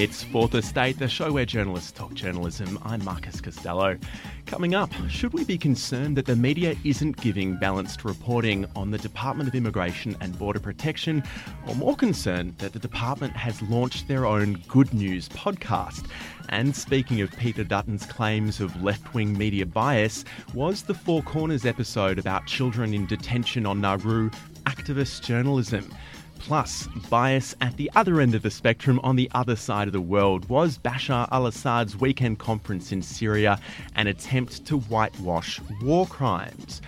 It's Fourth Estate, the show where journalists talk journalism. I'm Marcus Costello. Coming up, should we be concerned that the media isn't giving balanced reporting on the Department of Immigration and Border Protection, or more concerned that the department has launched their own Good News podcast? And speaking of Peter Dutton's claims of left wing media bias, was the Four Corners episode about children in detention on Nauru activist journalism? Plus, bias at the other end of the spectrum on the other side of the world was Bashar al Assad's weekend conference in Syria an attempt to whitewash war crimes.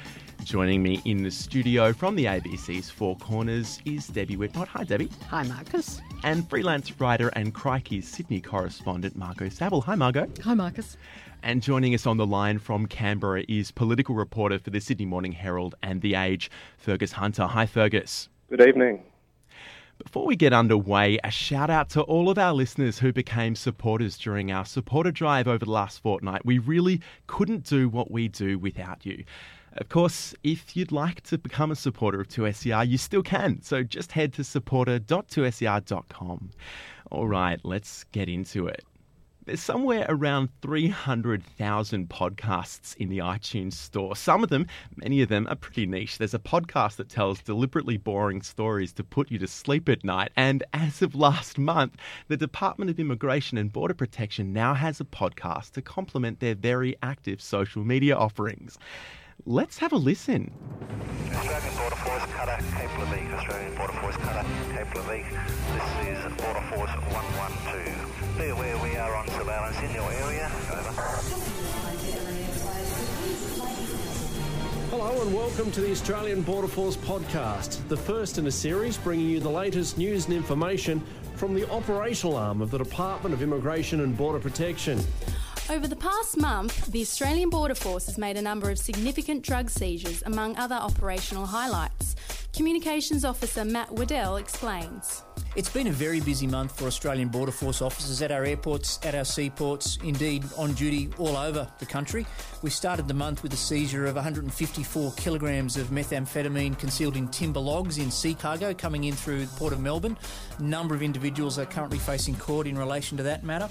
Joining me in the studio from the ABC's Four Corners is Debbie Whitmont. Hi, Debbie. Hi, Marcus. And freelance writer and Crikey's Sydney correspondent Margot Saville. Hi, Margot. Hi, Marcus. And joining us on the line from Canberra is political reporter for the Sydney Morning Herald and The Age, Fergus Hunter. Hi, Fergus. Good evening. Before we get underway, a shout out to all of our listeners who became supporters during our supporter drive over the last fortnight. We really couldn't do what we do without you. Of course, if you'd like to become a supporter of 2SER, you still can. So just head to supporter.2ser.com. All right, let's get into it. There's somewhere around 300,000 podcasts in the iTunes store. Some of them, many of them, are pretty niche. There's a podcast that tells deliberately boring stories to put you to sleep at night. And as of last month, the Department of Immigration and Border Protection now has a podcast to complement their very active social media offerings. Let's have a listen. Australian Border Force Cutter, Cape Leveque. Australian Border Force Cutter, Cape Leveque. This is Border Force 112. Be aware Hello and welcome to the Australian Border Force podcast, the first in a series bringing you the latest news and information from the operational arm of the Department of Immigration and Border Protection. Over the past month, the Australian Border Force has made a number of significant drug seizures, among other operational highlights. Communications Officer Matt Waddell explains. It's been a very busy month for Australian Border Force officers at our airports, at our seaports, indeed on duty all over the country. We started the month with the seizure of 154 kilograms of methamphetamine concealed in timber logs in sea cargo coming in through the Port of Melbourne. A number of individuals are currently facing court in relation to that matter.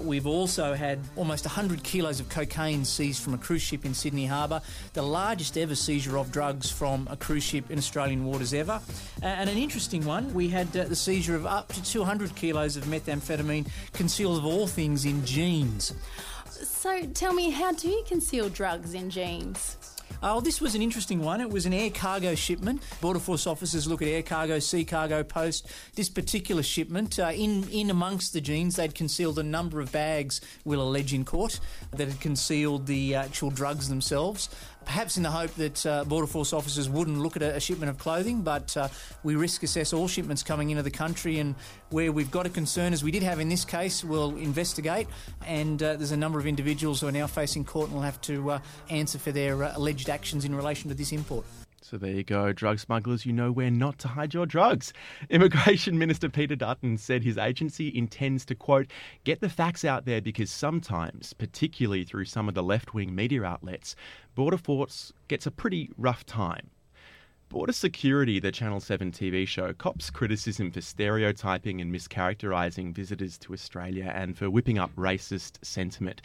We've also had almost 100 kilos of cocaine seized from a cruise ship in Sydney Harbour, the largest ever seizure of drugs from a cruise ship in Australian waters ever. And an interesting one, we had uh, the seizure of up to 200 kilos of methamphetamine concealed of all things in jeans. So tell me, how do you conceal drugs in jeans? Oh, this was an interesting one. It was an air cargo shipment. Border Force officers look at air cargo, sea cargo, post. This particular shipment, uh, in in amongst the jeans, they'd concealed a number of bags. We'll allege in court that had concealed the actual drugs themselves. Perhaps in the hope that uh, Border Force officers wouldn't look at a, a shipment of clothing, but uh, we risk assess all shipments coming into the country, and where we've got a concern, as we did have in this case, we'll investigate. And uh, there's a number of individuals who are now facing court and will have to uh, answer for their uh, alleged actions in relation to this import. So there you go, drug smugglers, you know where not to hide your drugs. Immigration Minister Peter Dutton said his agency intends to, quote, get the facts out there because sometimes, particularly through some of the left wing media outlets, Border Force gets a pretty rough time. Border Security, the Channel 7 TV show, cops criticism for stereotyping and mischaracterising visitors to Australia and for whipping up racist sentiment.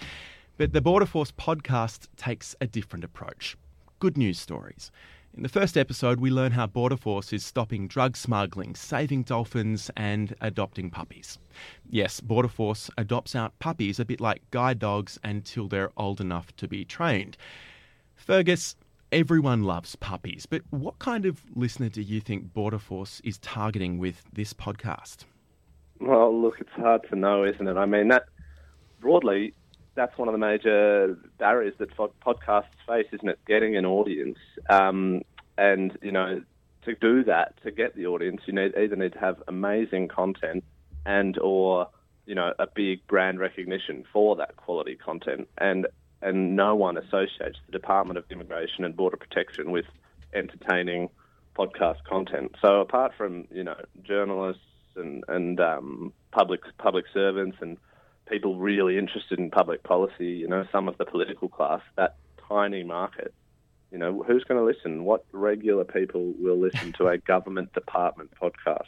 But the Border Force podcast takes a different approach. Good news stories. In the first episode, we learn how Border Force is stopping drug smuggling, saving dolphins, and adopting puppies. Yes, Border Force adopts out puppies a bit like guide dogs until they're old enough to be trained. Fergus, everyone loves puppies, but what kind of listener do you think Border Force is targeting with this podcast? Well, look, it's hard to know, isn't it? I mean, that broadly, that's one of the major barriers that podcasts face, isn't it? Getting an audience, um, and you know, to do that, to get the audience, you need either need to have amazing content and or you know a big brand recognition for that quality content, and and no one associates the Department of Immigration and Border Protection with entertaining podcast content. So apart from you know journalists and and um, public public servants and people really interested in public policy, you know, some of the political class, that tiny market You know, who's going to listen? What regular people will listen to a government department podcast?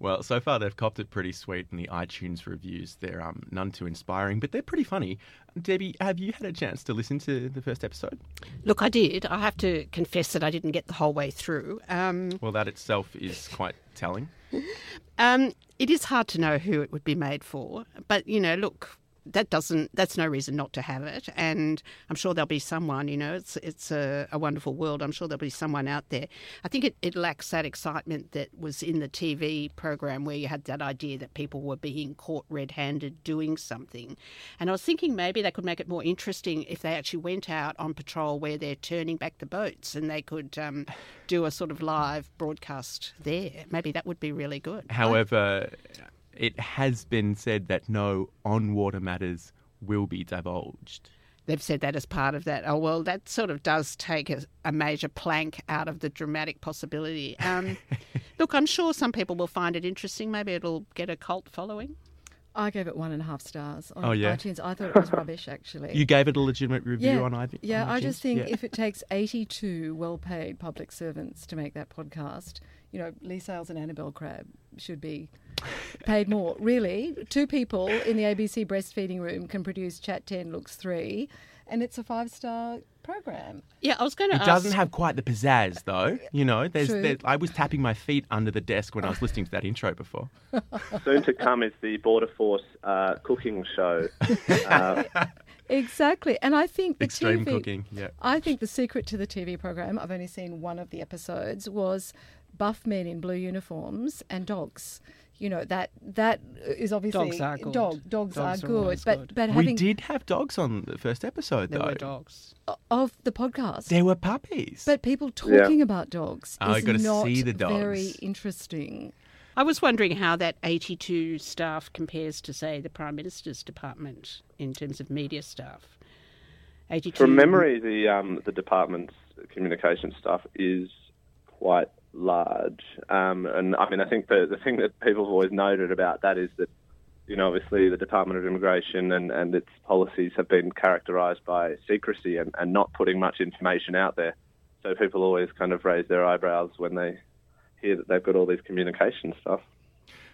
Well, so far they've copped it pretty sweet in the iTunes reviews. They're um, none too inspiring, but they're pretty funny. Debbie, have you had a chance to listen to the first episode? Look, I did. I have to confess that I didn't get the whole way through. Um, Well, that itself is quite telling. um, it is hard to know who it would be made for, but you know, look, that doesn't. That's no reason not to have it. And I'm sure there'll be someone. You know, it's it's a, a wonderful world. I'm sure there'll be someone out there. I think it, it lacks that excitement that was in the TV program where you had that idea that people were being caught red-handed doing something. And I was thinking maybe they could make it more interesting if they actually went out on patrol where they're turning back the boats and they could um, do a sort of live broadcast there. Maybe that would be really good. However, it has been said that no on water matters will be divulged. They've said that as part of that. Oh, well, that sort of does take a, a major plank out of the dramatic possibility. Um, look, I'm sure some people will find it interesting. Maybe it'll get a cult following. I gave it one and a half stars on Oh, yeah? iTunes. I thought it was rubbish, actually. You gave it a legitimate review yeah, on iTunes? yeah. I just think Yeah. if it takes 82 well-paid public servants to make that podcast, you know, Leigh Sales and Annabelle Crabb should be paid more. Really, two people in the ABC breastfeeding room can produce Chat 10 Looks 3, and it's a five-star program. Yeah, I was going to It ask. doesn't have quite the pizzazz, though. You know, there's, True. there, I was tapping my feet under the desk when I was listening to that intro before. Soon to come is the Border Force uh, cooking show. Uh, Exactly, and I think the Extreme TV cooking, yeah. I think the secret to the TV program, I've only seen one of the episodes, was buff men in blue uniforms and dogs. You know that that is obviously Dogs are good. Dog, dogs, Dogs are are good, always but good. but We having did have dogs on the first episode, There though. were dogs. of the podcast. There were puppies. but people talking about dogs Oh, is got to not see the very interesting. I was wondering how that 82 staff compares to, say, the Prime Minister's department in terms of media staff. 82. From memory, the um, the department's communication staff is quite large, um, and I mean, I think the the thing that people have always noted about that is that you know, obviously, the Department of Immigration and, and its policies have been characterised by secrecy and, and not putting much information out there. So people always kind of raise their eyebrows when they hear that they've got all these communication stuff.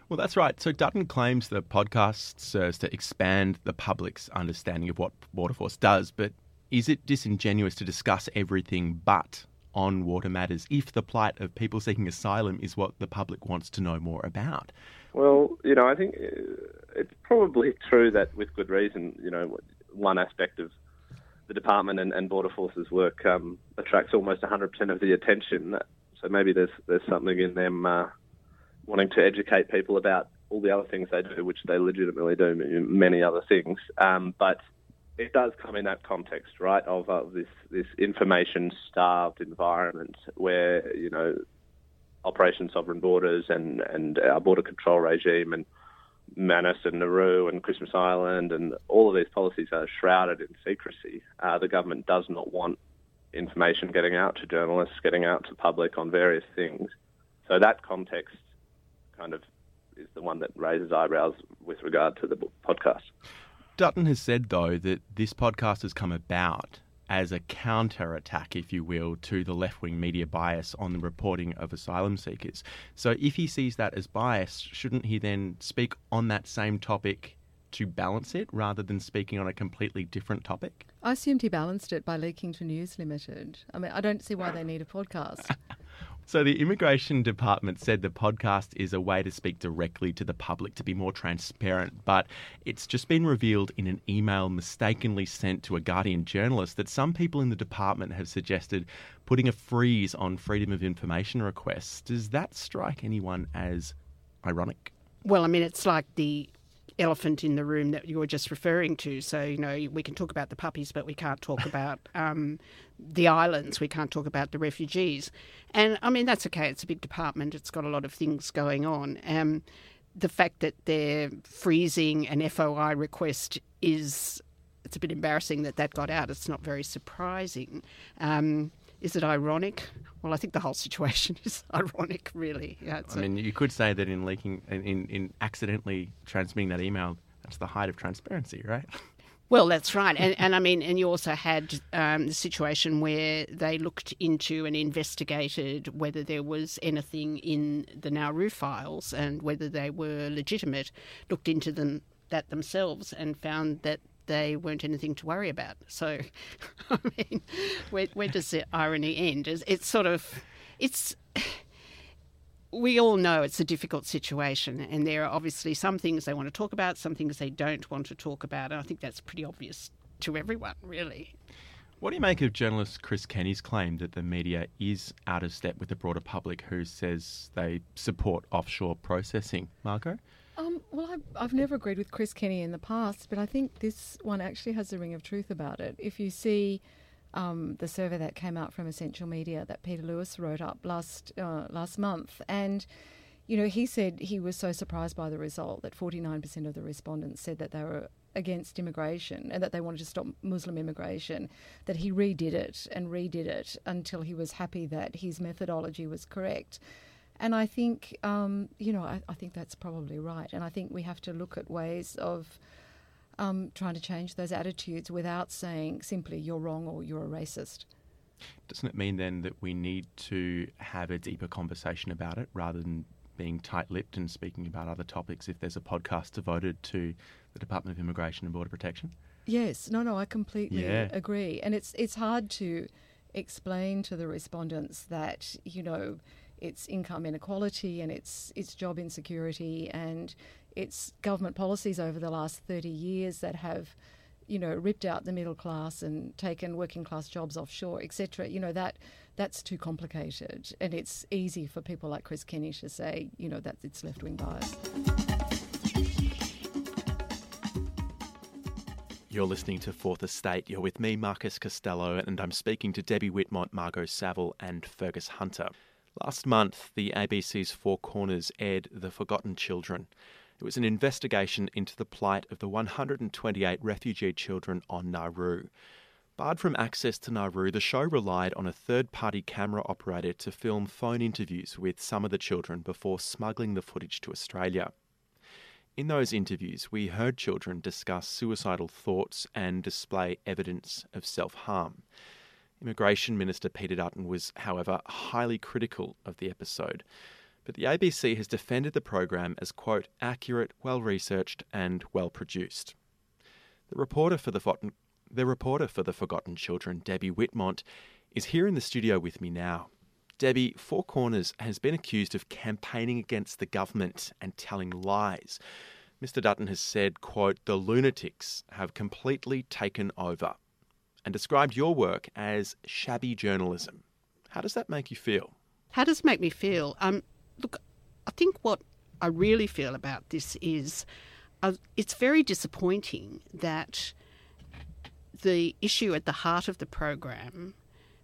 Well, that's right. So Dutton claims the podcast serves to expand the public's understanding of what Border Force does, but is it disingenuous to discuss everything but on water matters if the plight of people seeking asylum is what the public wants to know more about? Well, you know, I think uh, it's probably true that with good reason, you know, one aspect of the department and, and Border Force's work um, attracts almost 100% of the attention. So maybe there's there's something in them uh, wanting to educate people about all the other things they do, which they legitimately do, many other things. Um, but it does come in that context, right, of, of this this information starved environment where you know Operation Sovereign Borders and, and our border control regime and Manus and Nauru and Christmas Island and all of these policies are shrouded in secrecy. Uh, the government does not want information getting out to journalists, getting out to public on various things. So that context kind of is the one that raises eyebrows with regard to the podcast. Dutton has said, though, that this podcast has come about as a counter-attack, if you will, to the left-wing media bias on the reporting of asylum seekers. So if he sees that as bias, shouldn't he then speak on that same topic to balance it rather than speaking on a completely different topic? I assumed he balanced it by leaking to News Limited. I mean, I don't see why they need a podcast. So the immigration department said the podcast is a way to speak directly to the public to be more transparent, but it's just been revealed in an email mistakenly sent to a Guardian journalist that some people in the department have suggested putting a freeze on freedom of information requests. Does that strike anyone as ironic? Well, I mean, it's like the elephant in the room that you were just referring to. So, you know, we can talk about the puppies, but we can't talk about um, the islands. We can't talk about the refugees. And I mean, that's okay. It's a big department, it's got a lot of things going on. Um, the fact that they're freezing an FOI request is. It's a bit embarrassing that that got out. It's not very surprising. Um, is it ironic? Well, I think the whole situation is ironic, really. Yeah, it's I a- mean, you could say that in leaking, in, in, in accidentally transmitting that email, that's the height of transparency, right? Well, that's right, and, and I mean, and you also had um, the situation where they looked into and investigated whether there was anything in the Nauru files and whether they were legitimate. Looked into them that themselves and found that they weren't anything to worry about. So, I mean, where, where does the irony end? It's, it's sort of, it's we all know it's a difficult situation, and there are obviously some things they want to talk about, some things they don't want to talk about, and I think that's pretty obvious to everyone, really. What do you make of journalist Chris Kenny's claim that the media is out of step with the broader public who says they support offshore processing? Margot? Um, well, I've, I've never agreed with Chris Kenny in the past, but I think this one actually has a ring of truth about it. If you see um, the survey that came out from Essential Media that Peter Lewis wrote up last uh, last month, and you know he said he was so surprised by the result that 49% of the respondents said that they were against immigration and that they wanted to stop Muslim immigration, that he redid it and redid it until he was happy that his methodology was correct. And I think, um, you know, I, I, think that's probably right. And I think we have to look at ways of um, trying to change those attitudes without saying simply you're wrong or you're a racist. Doesn't it mean then that we need to have a deeper conversation about it rather than being tight lipped and speaking about other topics if there's a podcast devoted to the Department of Immigration and Border Protection? Yes, no, no, I completely yeah. agree. And it's it's hard to explain to the respondents that, you know, it's income inequality and it's it's job insecurity and it's government policies over the last 30 years that have you know ripped out the middle class and taken working class jobs offshore etc you know that that's too complicated and it's easy for people like Chris Kenny to say you know that it's left wing bias You're listening to Fourth Estate. You're with me, Marcus Costello, and I'm speaking to Debbie Whitmont, Margot Saville, and Fergus Hunter. Last month, the ABC's Four Corners aired The Forgotten Children. It was an investigation into the plight of the 128 refugee children on Nauru. Barred from access to Nauru, the show relied on a third party camera operator to film phone interviews with some of the children before smuggling the footage to Australia. In those interviews, we heard children discuss suicidal thoughts and display evidence of self harm. Immigration Minister Peter Dutton was, however, highly critical of the episode. But the ABC has defended the program as, quote, accurate, well researched, and well produced. The reporter for the, the reporter for the Forgotten Children, Debbie Whitmont, is here in the studio with me now. Debbie, Four Corners has been accused of campaigning against the government and telling lies. Mr. Dutton has said, quote, the lunatics have completely taken over and described your work as shabby journalism. How does that make you feel? How does it make me feel? Um, look, I think what I really feel about this is uh, it's very disappointing that the issue at the heart of the program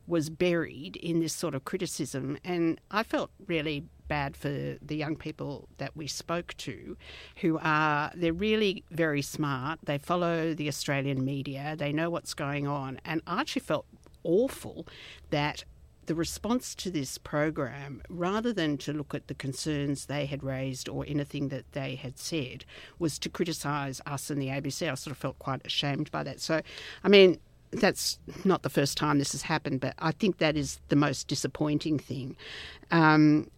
was buried in this sort of criticism. And I felt really bad for the young people that we spoke to who are they're really very smart they follow the australian media they know what's going on and i actually felt awful that the response to this program, rather than to look at the concerns they had raised or anything that they had said, was to criticise us and the ABC. I sort of felt quite ashamed by that. So, I mean, that's not the first time this has happened, but I think that is the most disappointing thing. Um,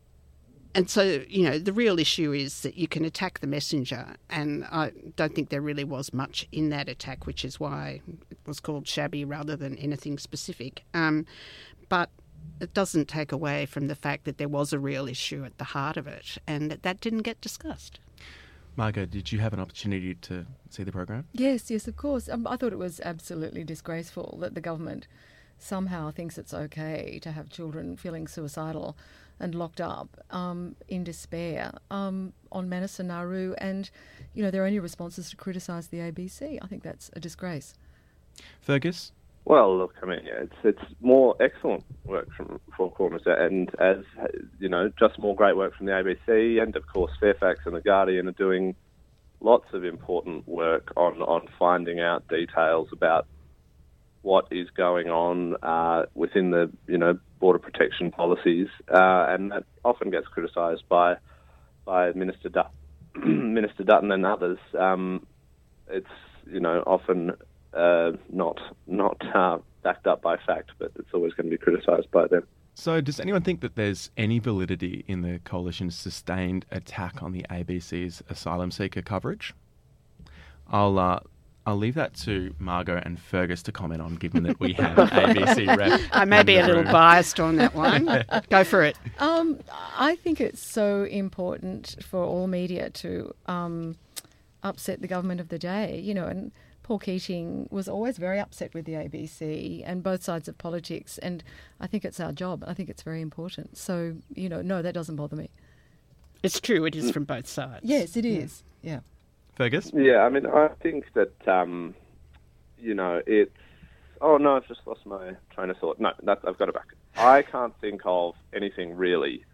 and so, you know, the real issue is that you can attack the messenger, and I don't think there really was much in that attack, which is why it was called shabby rather than anything specific. Um, but it doesn't take away from the fact that there was a real issue at the heart of it, and that that didn't get discussed. Margot, did you have an opportunity to see the program? Yes, yes, of course. Um, I thought it was absolutely disgraceful that the government somehow thinks it's okay to have children feeling suicidal and locked up um, in despair um, on Manus and Nauru, and you know their only response is to criticise the ABC. I think that's a disgrace. Fergus. Well, look, I mean, yeah, it's it's more excellent work from Four Corners, and as you know, just more great work from the ABC, and of course Fairfax and the Guardian are doing lots of important work on on finding out details about what is going on uh, within the you know border protection policies, uh, and that often gets criticised by by Minister Dut- Minister Dutton and others. Um, it's you know often uh, not not uh, backed up by fact, but it's always going to be criticised by them. So, does anyone think that there's any validity in the coalition's sustained attack on the ABC's asylum seeker coverage? I'll uh, I'll leave that to Margot and Fergus to comment on, given that we have ABC rep. I may be a little room. biased on that one. Go for it. Um, I think it's so important for all media to um, upset the government of the day, you know, and Paul Keating was always very upset with the ABC and both sides of politics, and I think it's our job. I think it's very important. So, you know, no, that doesn't bother me. It's true, it is from both sides. Yes, it is. Yeah. Fergus. Yeah, I mean, I think that um, you know it's. Oh no, I've just lost my train of thought. No, that, I've got it back. I can't think of anything really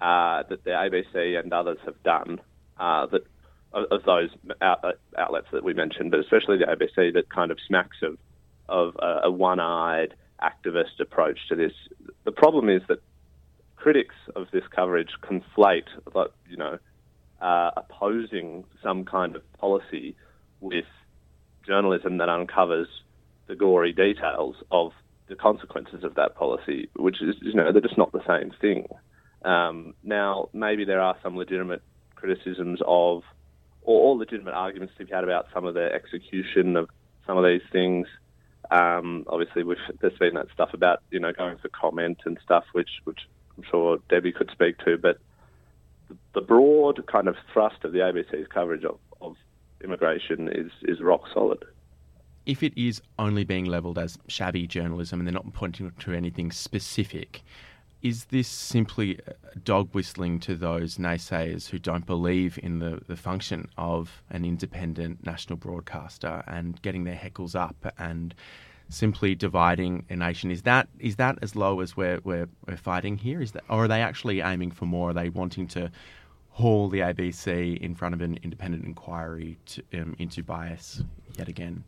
uh, that the ABC and others have done uh, that of, those out, uh, outlets that we mentioned, but especially the ABC that kind of smacks of of a, a one-eyed activist approach to this. The problem is that critics of this coverage conflate, you know, opposing some kind of policy with journalism that uncovers the gory details of the consequences of that policy, which is, you know, they're just not the same thing. Um, now, maybe there are some legitimate criticisms of, or, or legitimate arguments to be had about some of the execution of some of these things. Um, obviously, we've, there's been that stuff about, you know, going for comment and stuff, which, which I'm sure Debbie could speak to, but the broad kind of thrust of the ABC's coverage of, of immigration is, is rock solid. If it is only being levelled as shabby journalism and they're not pointing to anything specific, is this simply dog whistling to those naysayers who don't believe in the, the function of an independent national broadcaster and getting their heckles up and simply dividing a nation? Is that is that as low as we're we're, we're fighting here? Is that or are they actually aiming for more? Are they wanting to haul the ABC in front of an independent inquiry to, um, into bias yet again?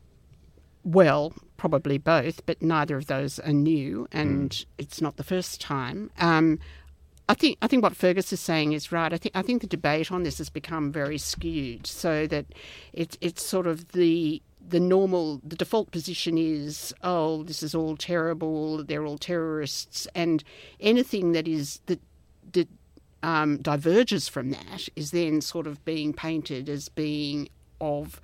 Well, probably both, but neither of those are new, and it's not the first time. Um, I think I think what Fergus is saying is right. I think I think the debate on this has become very skewed, so that it's it's sort of the the normal the default position is oh this is all terrible they're all terrorists and anything that is that that um, diverges from that is then sort of being painted as being of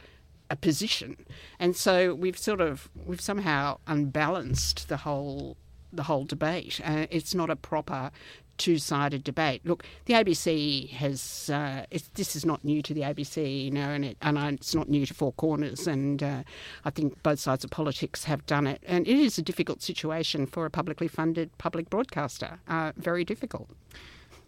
a position, and so we've sort of we've somehow unbalanced the whole the whole debate. Uh, it's not a proper two-sided debate. Look, the ABC has uh, this is not new to the ABC, you know, and, it, and it's not new to Four Corners, and uh, I think both sides of politics have done it, and it is a difficult situation for a publicly funded public broadcaster. Uh, very difficult.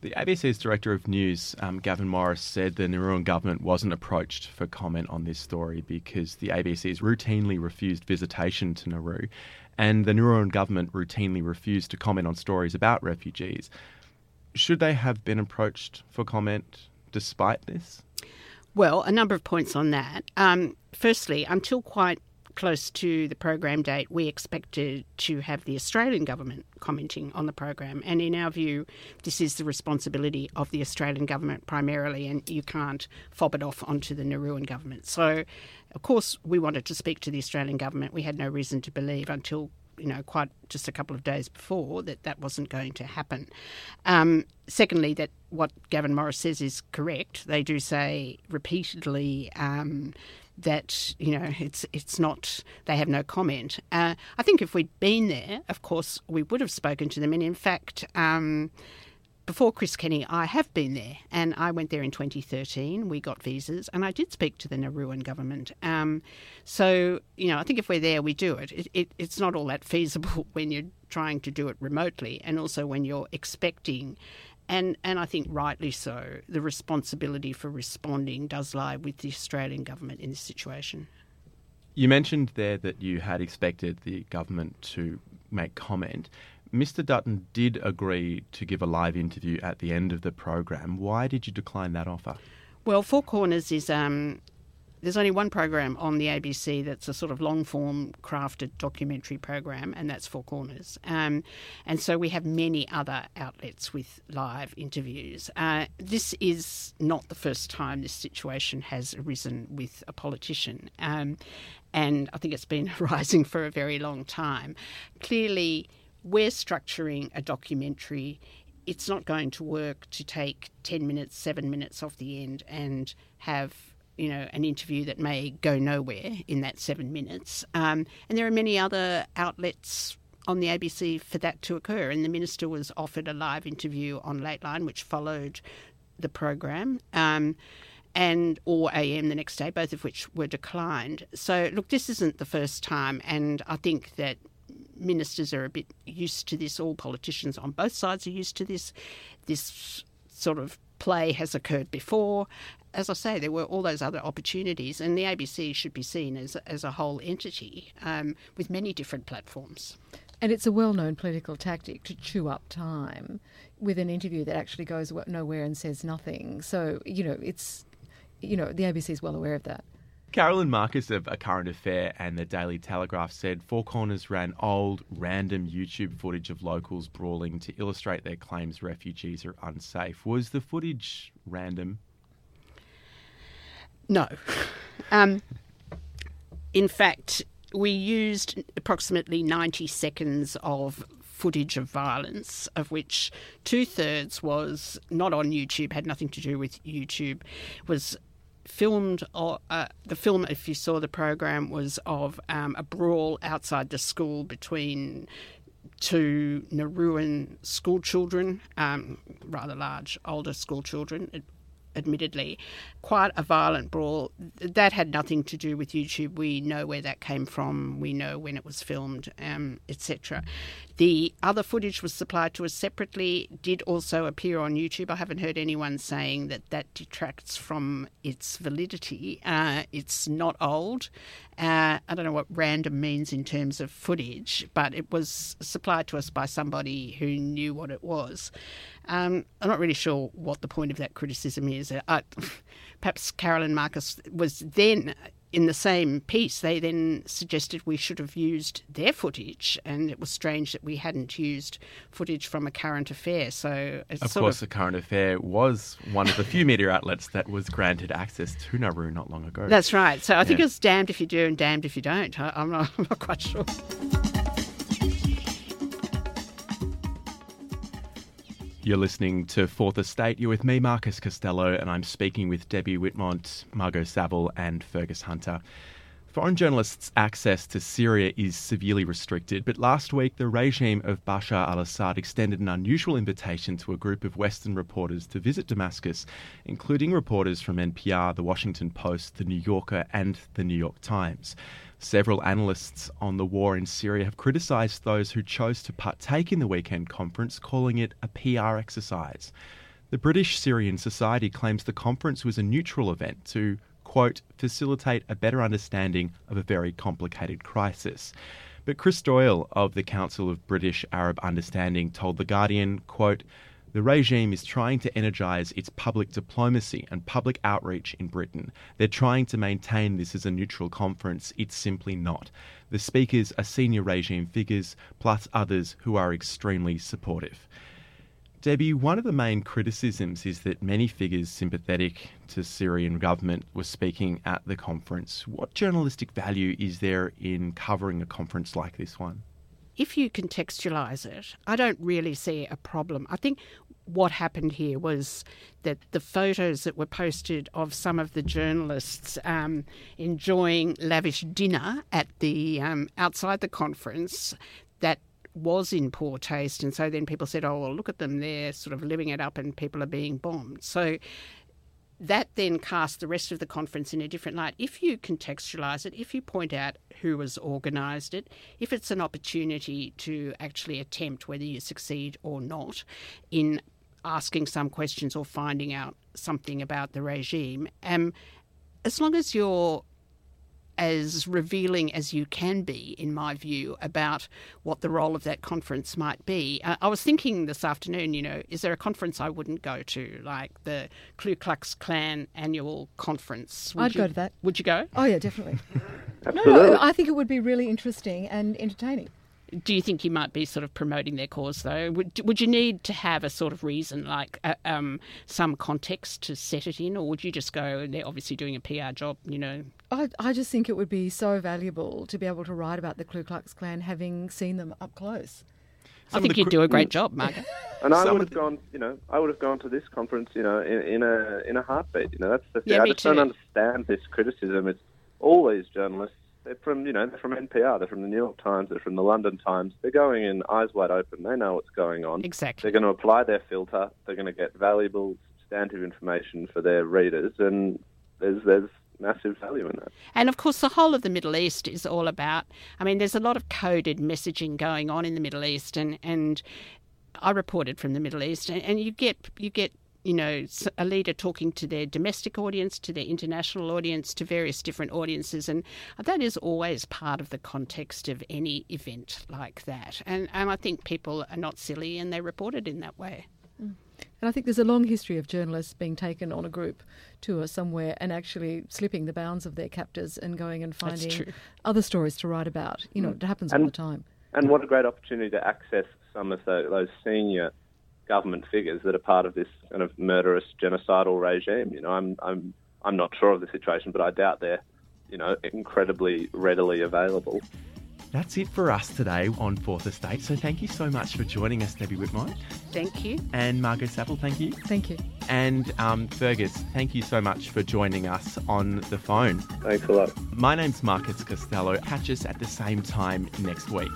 The ABC's Director of News, um, Gavin Morris, said the Nauruan government wasn't approached for comment on this story because the ABC's routinely refused visitation to Nauru and the Nauruan government routinely refused to comment on stories about refugees. Should they have been approached for comment despite this? Well, a number of points on that. Um, firstly, until quite close to the program date, we expected to have the Australian government commenting on the program. And in our view, this is the responsibility of the Australian government primarily, and you can't fob it off onto the Nauruan government. So, of course, we wanted to speak to the Australian government. We had no reason to believe until you know, quite just a couple of days before that that wasn't going to happen. Um, secondly, that what Gavin Morris says is correct. They do say repeatedly um, that you know it's it's not they have no comment. Uh, I think if we'd been there, of course, we would have spoken to them. And in fact. Um, before Chris Kenny, I have been there, and I went there in 2013. We got visas, and I did speak to the Nauruan government. Um, so, you know, I think if we're there, we do it. It, it. It's not all that feasible when you're trying to do it remotely, and also when you're expecting. And, and I think rightly so, the responsibility for responding does lie with the Australian government in this situation. You mentioned there that you had expected the government to make comment. Mr. Dutton did agree to give a live interview at the end of the program. Why did you decline that offer? Well, Four Corners is um, there's only one program on the ABC that's a sort of long form crafted documentary program, and that's Four Corners. Um, and so we have many other outlets with live interviews. Uh, this is not the first time this situation has arisen with a politician. Um, and I think it's been rising for a very long time. Clearly, we're structuring a documentary. It's not going to work to take 10 minutes, seven minutes off the end and have you know, an interview that may go nowhere in that seven minutes. Um, and there are many other outlets on the ABC for that to occur. And the minister was offered a live interview on Late Line, which followed the program. Um, and or AM the next day, both of which were declined. So look, this isn't the first time, and I think that ministers are a bit used to this. All politicians on both sides are used to this. This sort of play has occurred before. As I say, there were all those other opportunities, and the ABC should be seen as, as a whole entity um, with many different platforms. And it's a well known political tactic to chew up time with an interview that actually goes nowhere and says nothing. So, you know, it's, you know, the ABC is well aware of that. Carolyn Marcus of A Current Affair and the Daily Telegraph said Four Corners ran old, random YouTube footage of locals brawling to illustrate their claims refugees are unsafe. Was the footage random? No. Um, in fact, we used approximately 90 seconds of footage of violence, of which two thirds was not on YouTube, had nothing to do with YouTube, was filmed, uh, the film, if you saw the program, was of um, a brawl outside the school between two Nauruan school children, um, rather large, older school children admittedly, quite a violent brawl. That had nothing to do with YouTube. We know where that came from. We know when it was filmed, um, etc. The other footage was supplied to us separately, did also appear on YouTube. I haven't heard anyone saying that that detracts from its validity. Uh, it's not old. Uh, I don't know what random means in terms of footage, but it was supplied to us by somebody who knew what it was. Um, I'm not really sure what the point of that criticism is. Uh, perhaps Carolyn Marcus was then in the same piece, they then suggested we should have used their footage, and it was strange that we hadn't used footage from a current affair. So, of course, of... a current affair was one of the few media outlets that was granted access to Nauru not long ago. That's right. So I think yeah. it's damned if you do and damned if you don't. I, am not, I'm not quite sure. You're listening to Fourth Estate. You're with me, Marcus Costello, and I'm speaking with Debbie Whitmont, Margot Saville, and Fergus Hunter. Foreign journalists' access to Syria is severely restricted, but last week the regime of Bashar al Assad extended an unusual invitation to a group of Western reporters to visit Damascus, including reporters from NPR, The Washington Post, The New Yorker, and The New York Times. Several analysts on the war in Syria have criticised those who chose to partake in the weekend conference, calling it a PR exercise. The British Syrian Society claims the conference was a neutral event to, quote, facilitate a better understanding of a very complicated crisis. But Chris Doyle of the Council of British Arab Understanding told The Guardian, quote, the regime is trying to energise its public diplomacy and public outreach in Britain. They're trying to maintain this as a neutral conference. It's simply not. The speakers are senior regime figures, plus others who are extremely supportive. Debbie, one of the main criticisms is that many figures sympathetic to Syrian government were speaking at the conference. What journalistic value is there in covering a conference like this one? If you contextualize it, I don't really see a problem. I think what happened here was that the photos that were posted of some of the journalists um, enjoying lavish dinner at the um, outside the conference that was in poor taste, and so then people said, "Oh, well, look at them; they're sort of living it up, and people are being bombed." So that then casts the rest of the conference in a different light. If you contextualise it, if you point out who has organised it, if it's an opportunity to actually attempt whether you succeed or not in asking some questions or finding out something about the regime, um, as long as you're as revealing as you can be, in my view, about what the role of that conference might be. Uh, I was thinking this afternoon, you know, is there a conference I wouldn't go to, like the Ku Klux Klan annual conference? Would I'd you, go to that. Would you go? Oh yeah, definitely. no, Absolutely. no, I think it would be really interesting and entertaining. Do you think you might be sort of promoting their cause, though? Would, would you need to have a sort of reason, like uh, um, some context to set it in, or would you just go, and they're obviously doing a PR job, you know? I, I just think it would be so valuable to be able to write about the Ku Klux Klan, having seen them up close. I Some of think you'd cr- do a great mm. job, Margaret. And I Some would of have gone, you know, I would have gone to this conference, you know, in, in a in a heartbeat. You know, that's the thing. Yeah, I me just don't understand this criticism. It's all these journalists. They're from, you know, they're from NPR. They're from the New York Times. They're from the London Times. They're going in eyes wide open. They know what's going on. Exactly. They're going to apply their filter. They're going to get valuable, substantive information for their readers, and there's there's massive value in that. And of course, the whole of the Middle East is all about. I mean, there's a lot of coded messaging going on in the Middle East, and and I reported from the Middle East, and, and you get you get you know a leader talking to their domestic audience, to their international audience, to various different audiences, and that is always part of the context of any event like that. And and I think people are not silly, and they report it in that way. And I think there's a long history of journalists being taken on a group tour somewhere and actually slipping the bounds of their captors and going and finding other stories to write about. You know, mm. it happens all And- the time. And what a great opportunity to access some of the, those senior government figures that are part of this kind of murderous genocidal regime. You know, I'm I'm I'm not sure of the situation, but I doubt they're you know incredibly readily available. That's it for us today on Fourth Estate. So thank you so much for joining us, Debbie Whitmont. Thank you. And Margot Saville, thank you. Thank you. And um, Fergus, thank you so much for joining us on the phone. Thanks a lot. My name's Marcus Costello. Catch us at the same time next week.